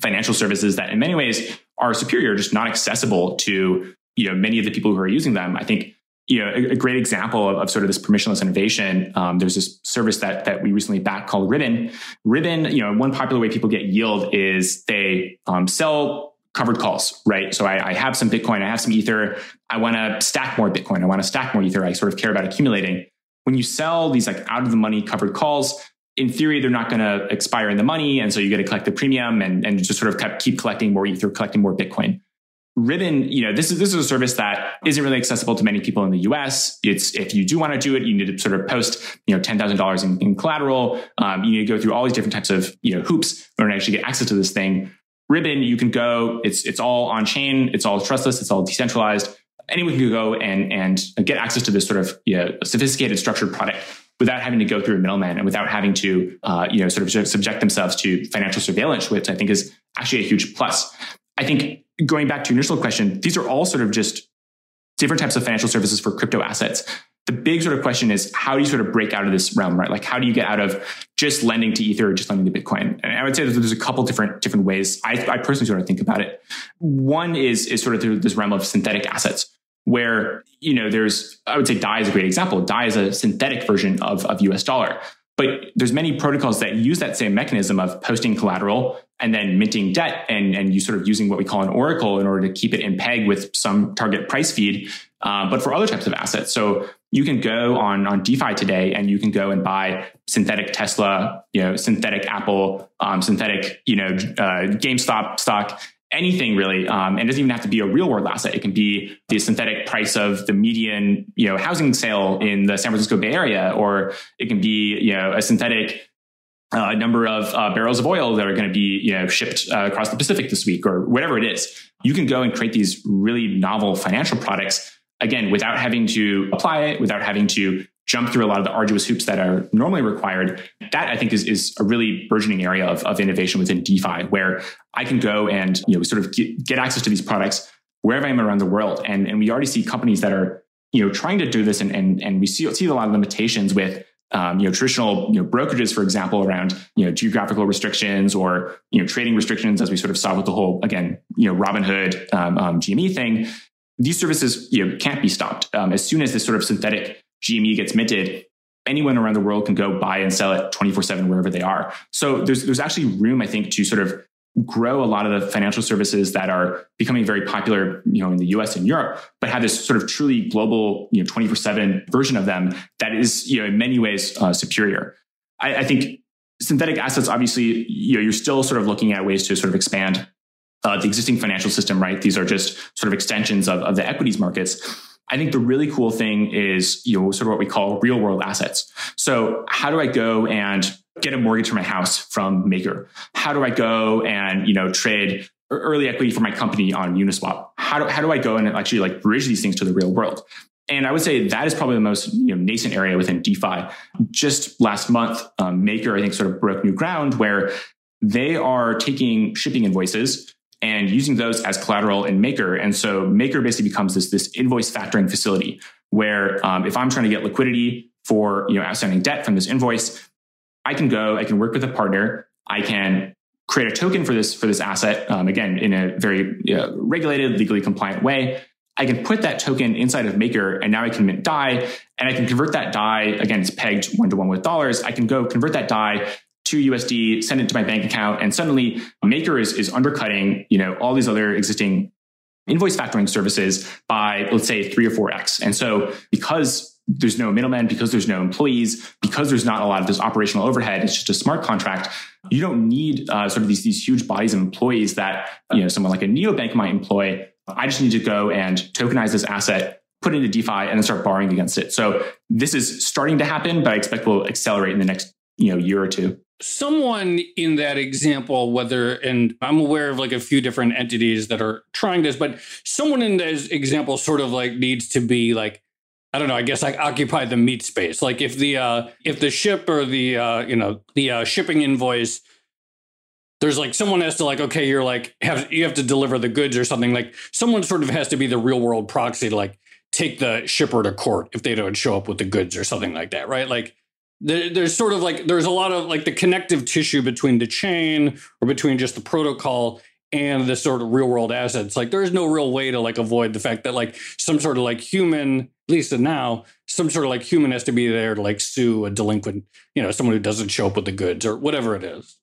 S3: financial services that in many ways are superior, just not accessible to, you know, many of the people who are using them. I think you know, a, a great example of, of, sort of this permissionless innovation. Um, there's this service that that we recently backed called Ribbon. Ribbon, you know, one popular way people get yield is they um, sell covered calls, right? So I, I, have some Bitcoin, I have some Ether. I want to stack more Bitcoin. I want to stack more Ether. I sort of care about accumulating. When you sell these like out of the money covered calls, in theory, they're not going to expire in the money. And so you get to collect the premium and, and just sort of keep collecting more Ether, collecting more Bitcoin. Ribbon, you know, this is this is a service that isn't really accessible to many people in the U.S. It's if you do want to do it, you need to sort of post, you know, ten thousand dollars in collateral. Um, you need to go through all these different types of you know hoops in order to actually get access to this thing. Ribbon, you can go. It's it's all on chain. It's all trustless. It's all decentralized. Anyone can go and and get access to this sort of you know, sophisticated, structured product without having to go through a middleman and without having to uh, you know sort of subject themselves to financial surveillance, which I think is actually a huge plus. I think going back to your initial question, these are all sort of just different types of financial services for crypto assets. The big sort of question is how do you sort of break out of this realm, right? Like how do you get out of just lending to Ether or just lending to Bitcoin? And I would say that there's a couple different different ways. I, I personally sort of think about it. One is is sort of through this realm of synthetic assets where you know there's I would say DAI is a great example. DAI is a synthetic version of, of US dollar. But there's many protocols that use that same mechanism of posting collateral and then minting debt and, and you sort of using what we call an oracle in order to keep it in peg with some target price feed, uh, but for other types of assets. So you can go on, on DeFi today and you can go and buy synthetic Tesla, you know, synthetic Apple, um, synthetic, you know, uh, GameStop stock anything really. Um, and it doesn't even have to be a real world asset. It can be the synthetic price of the median, you know, housing sale in the San Francisco Bay Area, or it can be, you know, a synthetic uh, number of uh, barrels of oil that are going to be, you know, shipped uh, across the Pacific this week, or whatever it is. You can go and create these really novel financial products again without having to apply it, without having to jump through a lot of the arduous hoops that are normally required. That I think is, is a really burgeoning area of, of innovation within DeFi, where I can go and you know sort of get, get access to these products wherever I am around the world. And, and we already see companies that are you know trying to do this, and and, and we see, see a lot of limitations with um, you know, traditional you know, brokerages, for example, around you know geographical restrictions or you know trading restrictions, as we sort of saw with the whole again you know Robinhood um, um, GME thing. These services you know can't be stopped um, as soon as this sort of synthetic GME gets minted, anyone around the world can go buy and sell it 24 7 wherever they are. So there's, there's actually room, I think, to sort of grow a lot of the financial services that are becoming very popular, you know, in the US and Europe, but have this sort of truly global, you know, 24 seven version of them that is, you know, in many ways uh, superior. I, I think synthetic assets, obviously, you know, you're still sort of looking at ways to sort of expand uh, the existing financial system, right? These are just sort of extensions of, of the equities markets. I think the really cool thing is, you know, sort of what we call real world assets. So how do I go and get a mortgage for my house from Maker? How do I go and, you know, trade early equity for my company on Uniswap? How do, how do I go and actually like bridge these things to the real world? And I would say that is probably the most you know, nascent area within DeFi. Just last month, um, Maker, I think, sort of broke new ground where they are taking shipping invoices and using those as collateral in Maker. And so Maker basically becomes this, this invoice factoring facility where um, if I'm trying to get liquidity for you know outstanding debt from this invoice, I can go, I can work with a partner, I can create a token for this for this asset um, again in a very uh, regulated, legally compliant way. I can put that token inside of Maker, and now I can mint DAI, and I can convert that DAI again. It's pegged one to one with dollars. I can go convert that DAI to USD, send it to my bank account, and suddenly Maker is, is undercutting, you know, all these other existing invoice factoring services by, let's say, three or four X. And so because there's no middleman, because there's no employees, because there's not a lot of this operational overhead, it's just a smart contract. You don't need uh, sort of these, these huge bodies of employees that, you know, someone like a neobank might employ. I just need to go and tokenize this asset, put it into DeFi, and then start borrowing against it. So this is starting to happen, but I expect will accelerate in the next, you know, year or two
S2: someone in that example whether and i'm aware of like a few different entities that are trying this but someone in this example sort of like needs to be like i don't know i guess like occupy the meat space. Like if the uh if the ship or the uh you know the uh shipping invoice there's like someone has to like okay you're like have you have to deliver the goods or something like someone sort of has to be the real world proxy to like take the shipper to court if they don't show up with the goods or something like that right? Like there's sort of like there's a lot of like the connective tissue between the chain or between just the protocol and the sort of real world assets. Like there's no real way to like avoid the fact that like some sort of like human at least now some sort of like human has to be there to like sue a delinquent you know someone who doesn't show up with the goods or whatever it is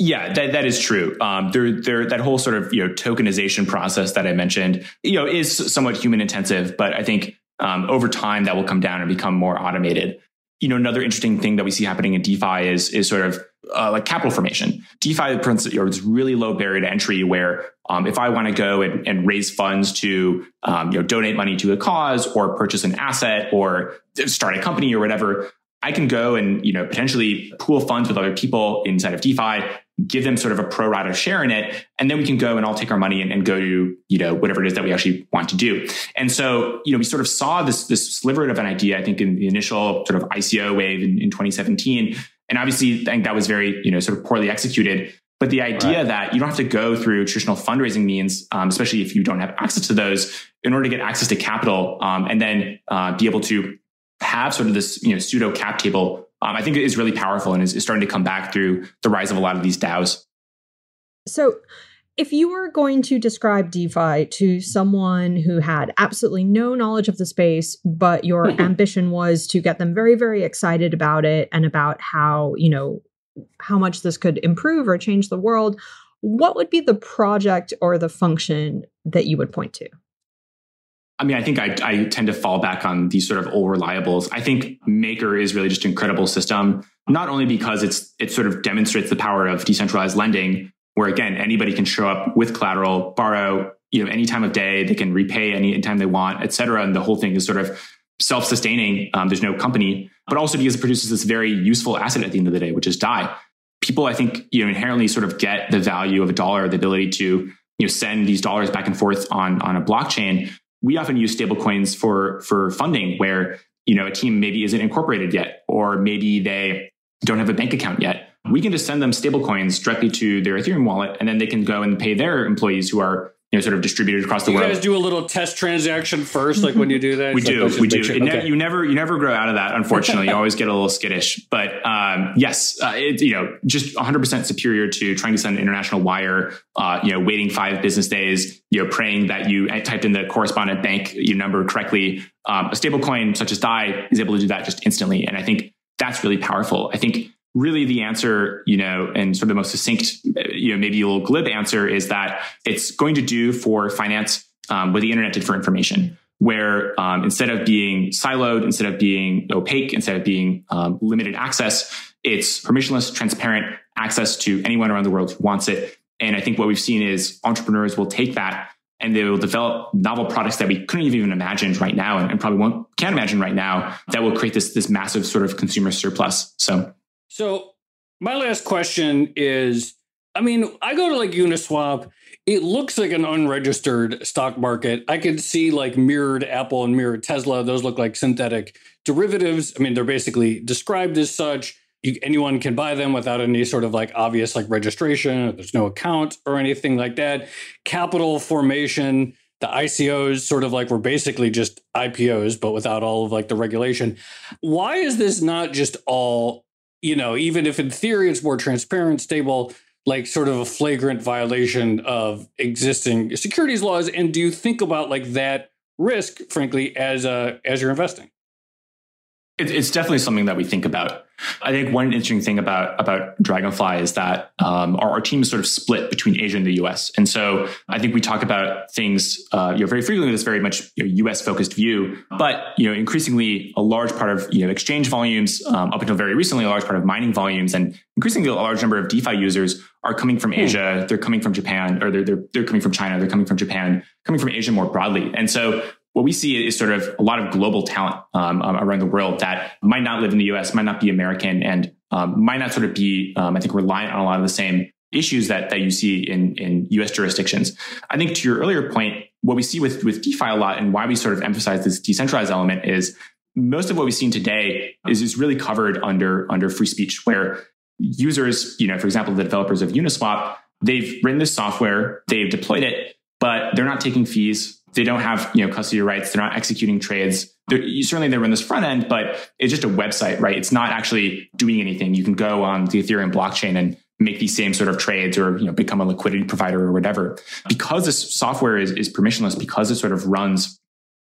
S3: yeah, that, that is true. Um, there, there, that whole sort of you know tokenization process that I mentioned, you know, is somewhat human intensive, but I think um, over time that will come down and become more automated you know, another interesting thing that we see happening in DeFi is is sort of uh, like capital formation. DeFi know, this really low barrier to entry where um, if I want to go and, and, raise funds to um, you know donate money to a cause or purchase an asset or start a company or whatever, I can go and you know potentially pool funds with other people inside of DeFi give them sort of a pro rata share in it. And then we can go and all take our money and, and, go to, you know, whatever it is that we actually want to do. And so, you know, we sort of saw this, this sliver of an idea, I think in the initial sort of ICO wave in, in 2017. And obviously, I think that was very, you know, sort of poorly executed. But the idea right. that you don't have to go through traditional fundraising means, um, especially if you don't have access to those, in order to get access to capital, um, and then uh, be able to have sort of this, you know, pseudo cap table um, I think is really powerful and is, is starting to come back through the rise of a lot of these DAOs.
S1: So, if you were going to describe DeFi to someone who had absolutely no knowledge of the space, but your mm-hmm. ambition was to get them very, very excited about it and about how, you know, how much this could improve or change the world, what would be the project or the function that you would point to?
S3: I mean, I think I, I tend to fall back on these sort of old reliables. I think Maker is really just an incredible system, not only because it's it sort of demonstrates the power of decentralized lending, where again anybody can show up with collateral, borrow, you know, any time of day, they can repay any time they want, et cetera, and the whole thing is sort of self-sustaining. Um, there's no company, but also because it produces this very useful asset at the end of the day, which is DAI. People, I think, you know, inherently sort of get the value of a dollar, the ability to you know send these dollars back and forth on on a blockchain we often use stablecoins for for funding where you know a team maybe isn't incorporated yet or maybe they don't have a bank account yet we can just send them stablecoins directly to their ethereum wallet and then they can go and pay their employees who are you know, sort of distributed across the
S2: you
S3: world.
S2: You guys do a little test transaction first, like when you do that.
S3: we do, like, we do. Sure. Okay. You never, you never grow out of that. Unfortunately, you always get a little skittish. But um, yes, uh, it, you know, just 100 percent superior to trying to send an international wire. Uh, you know, waiting five business days. You know, praying that you typed in the correspondent bank your number correctly. Um, a stable coin such as Dai is able to do that just instantly, and I think that's really powerful. I think really the answer, you know, and sort of the most succinct, you know, maybe a little glib answer is that it's going to do for finance um, what the internet did for information, where um, instead of being siloed, instead of being opaque, instead of being um, limited access, it's permissionless, transparent access to anyone around the world who wants it. And I think what we've seen is entrepreneurs will take that and they will develop novel products that we couldn't even imagine right now and, and probably won't, can't imagine right now that will create this, this massive sort of consumer surplus. So
S2: so my last question is I mean, I go to like Uniswap. It looks like an unregistered stock market. I could see like mirrored Apple and mirrored Tesla. Those look like synthetic derivatives. I mean, they're basically described as such. You, anyone can buy them without any sort of like obvious like registration. There's no account or anything like that. Capital formation. The ICOs sort of like were basically just IPOs, but without all of like the regulation. Why is this not just all you know, even if in theory it's more transparent, stable, like sort of a flagrant violation of existing securities laws? And do you think about like that risk, frankly, as uh, as you're investing?
S3: It's definitely something that we think about. I think one interesting thing about about Dragonfly is that um, our, our, team is sort of split between Asia and the U.S. And so I think we talk about things uh, you know very frequently with this very much you know, U.S. focused view, but you know increasingly a large part of you know exchange volumes um, up until very recently a large part of mining volumes and increasingly a large number of DeFi users are coming from hmm. Asia. They're coming from Japan or they're, they're they're coming from China. They're coming from Japan, coming from Asia more broadly. And so what we see is sort of a lot of global talent um, um, around the world that might not live in the US, might not be American, and um, might not sort of be, um, I think, reliant on a lot of the same issues that, that you see in, in US jurisdictions. I think to your earlier point, what we see with, with DeFi a lot and why we sort of emphasize this decentralized element is most of what we've seen today is, is really covered under, under free speech, where users, you know, for example, the developers of Uniswap, they've written this software, they've deployed it, but they're not taking fees they don't have you know custody rights. They're not executing trades. They're, certainly they run this front end, but it's just a website, right? It's not actually doing anything. You can go on the Ethereum blockchain and make these same sort of trades or you know become a liquidity provider or whatever. Because this software is, is permissionless, because it sort of runs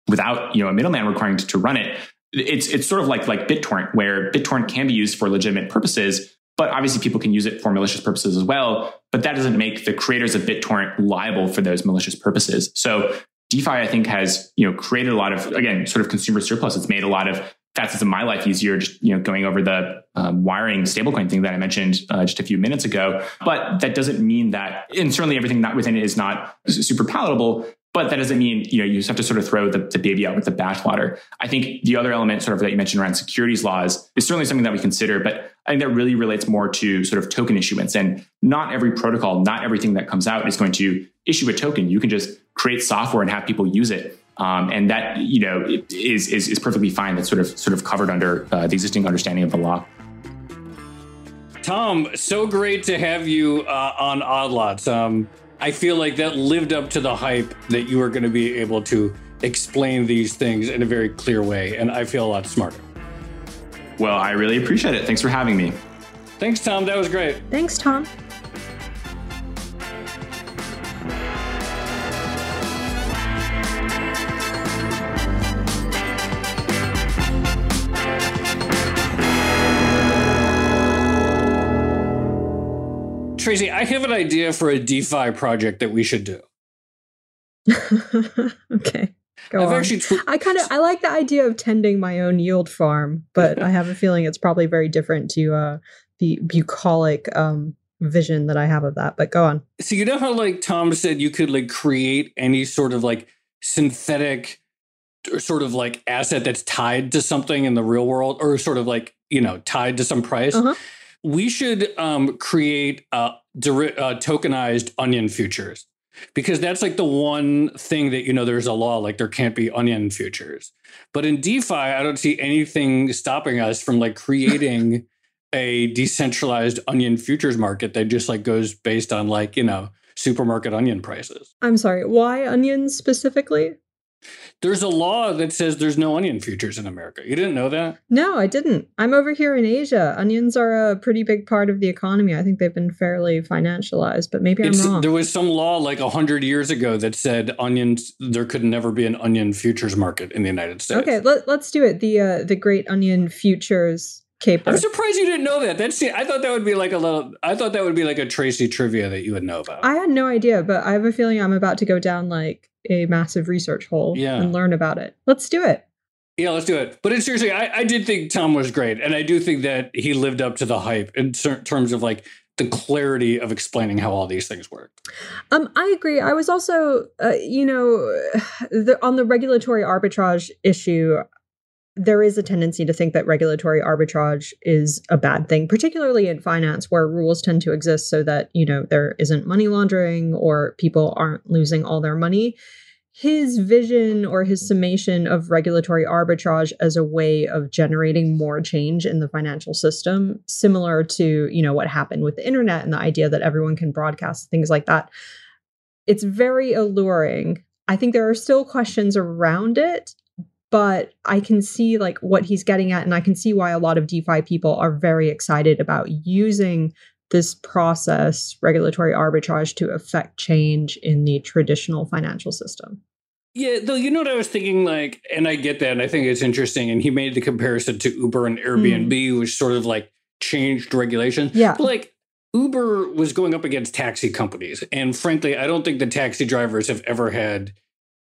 S3: without you know a middleman requiring to, to run it, it's it's sort of like like BitTorrent, where BitTorrent can be used for legitimate purposes, but obviously people can use it for malicious purposes as well. But that doesn't make the creators of BitTorrent liable for those malicious purposes. So DeFi, I think, has you know created a lot of again sort of consumer surplus. It's made a lot of facets of my life easier. Just you know going over the um, wiring stablecoin thing that I mentioned uh, just a few minutes ago. But that doesn't mean that, and certainly everything not within it is not super palatable. But that doesn't mean you know you just have to sort of throw the, the baby out with the bathwater. I think the other element, sort of that you mentioned around securities laws, is certainly something that we consider. But I think that really relates more to sort of token issuance. And not every protocol, not everything that comes out is going to issue a token. You can just create software and have people use it. Um, and that you know is, is, is perfectly fine. That's sort of sort of covered under uh, the existing understanding of the law.
S2: Tom, so great to have you uh, on Odd Lots. Um, I feel like that lived up to the hype that you were going to be able to explain these things in a very clear way, and I feel a lot smarter.
S3: Well, I really appreciate it. Thanks for having me.
S2: Thanks, Tom. That was great.
S1: Thanks, Tom.
S2: Tracy, I have an idea for a DeFi project that we should do.
S1: okay. Go I've on. actually tw- I kind of I like the idea of tending my own yield farm, but I have a feeling it's probably very different to uh, the bucolic um, vision that I have of that. But go on.
S2: So you know how like Tom said you could like create any sort of like synthetic sort of like asset that's tied to something in the real world or sort of like, you know, tied to some price. Uh-huh. We should um, create uh, uh, tokenized onion futures. Because that's like the one thing that you know there's a law like there can't be onion futures. But in defi i don't see anything stopping us from like creating a decentralized onion futures market that just like goes based on like you know supermarket onion prices.
S1: I'm sorry why onions specifically
S2: there's a law that says there's no onion futures in America. You didn't know that?
S1: No, I didn't. I'm over here in Asia. Onions are a pretty big part of the economy. I think they've been fairly financialized, but maybe I'm wrong.
S2: There was some law like 100 years ago that said onions there could never be an onion futures market in the United States.
S1: Okay, let, us do it. The uh, the Great Onion Futures Caper.
S2: I'm surprised you didn't know that. That's I thought that would be like a little. I thought that would be like a Tracy trivia that you would know about.
S1: I had no idea, but I have a feeling I'm about to go down like a massive research hole yeah. and learn about it. Let's do it.
S2: Yeah, let's do it. But seriously, I, I did think Tom was great, and I do think that he lived up to the hype in terms of like the clarity of explaining how all these things work.
S1: Um, I agree. I was also, uh, you know, the, on the regulatory arbitrage issue there is a tendency to think that regulatory arbitrage is a bad thing, particularly in finance, where rules tend to exist so that, you know, there isn't money laundering or people aren't losing all their money. His vision or his summation of regulatory arbitrage as a way of generating more change in the financial system, similar to, you know, what happened with the internet and the idea that everyone can broadcast things like that. It's very alluring. I think there are still questions around it but I can see like what he's getting at and I can see why a lot of DeFi people are very excited about using this process regulatory arbitrage to affect change in the traditional financial system.
S2: Yeah, though you know what I was thinking, like, and I get that, and I think it's interesting. And he made the comparison to Uber and Airbnb, mm. which sort of like changed regulation.
S1: Yeah,
S2: but like Uber was going up against taxi companies, and frankly, I don't think the taxi drivers have ever had,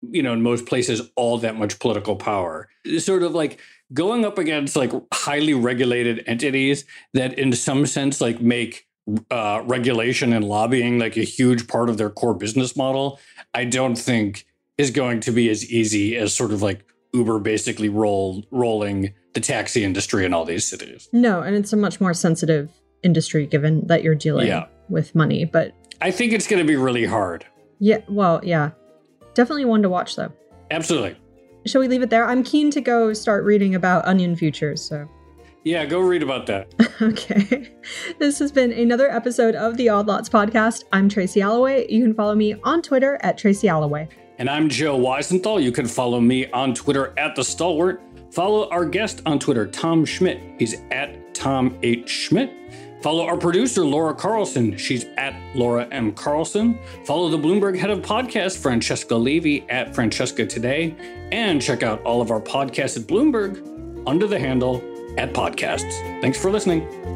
S2: you know, in most places, all that much political power. sort of like going up against like highly regulated entities that, in some sense, like make uh, regulation and lobbying like a huge part of their core business model. I don't think is going to be as easy as sort of like Uber basically roll rolling the taxi industry in all these cities.
S1: No, and it's a much more sensitive industry given that you're dealing yeah. with money. But
S2: I think it's going to be really hard.
S1: Yeah, well, yeah, definitely one to watch though.
S2: Absolutely.
S1: Shall we leave it there? I'm keen to go start reading about onion futures. So.
S2: Yeah, go read about that.
S1: okay. This has been another episode of the Odd Lots podcast. I'm Tracy Alloway. You can follow me on Twitter at Tracy Alloway.
S2: And I'm Joe Weisenthal. You can follow me on Twitter at The Stalwart. Follow our guest on Twitter, Tom Schmidt. He's at Tom H. Schmidt. Follow our producer, Laura Carlson. She's at Laura M. Carlson. Follow the Bloomberg head of podcast, Francesca Levy, at Francesca Today. And check out all of our podcasts at Bloomberg under the handle at podcasts. Thanks for listening.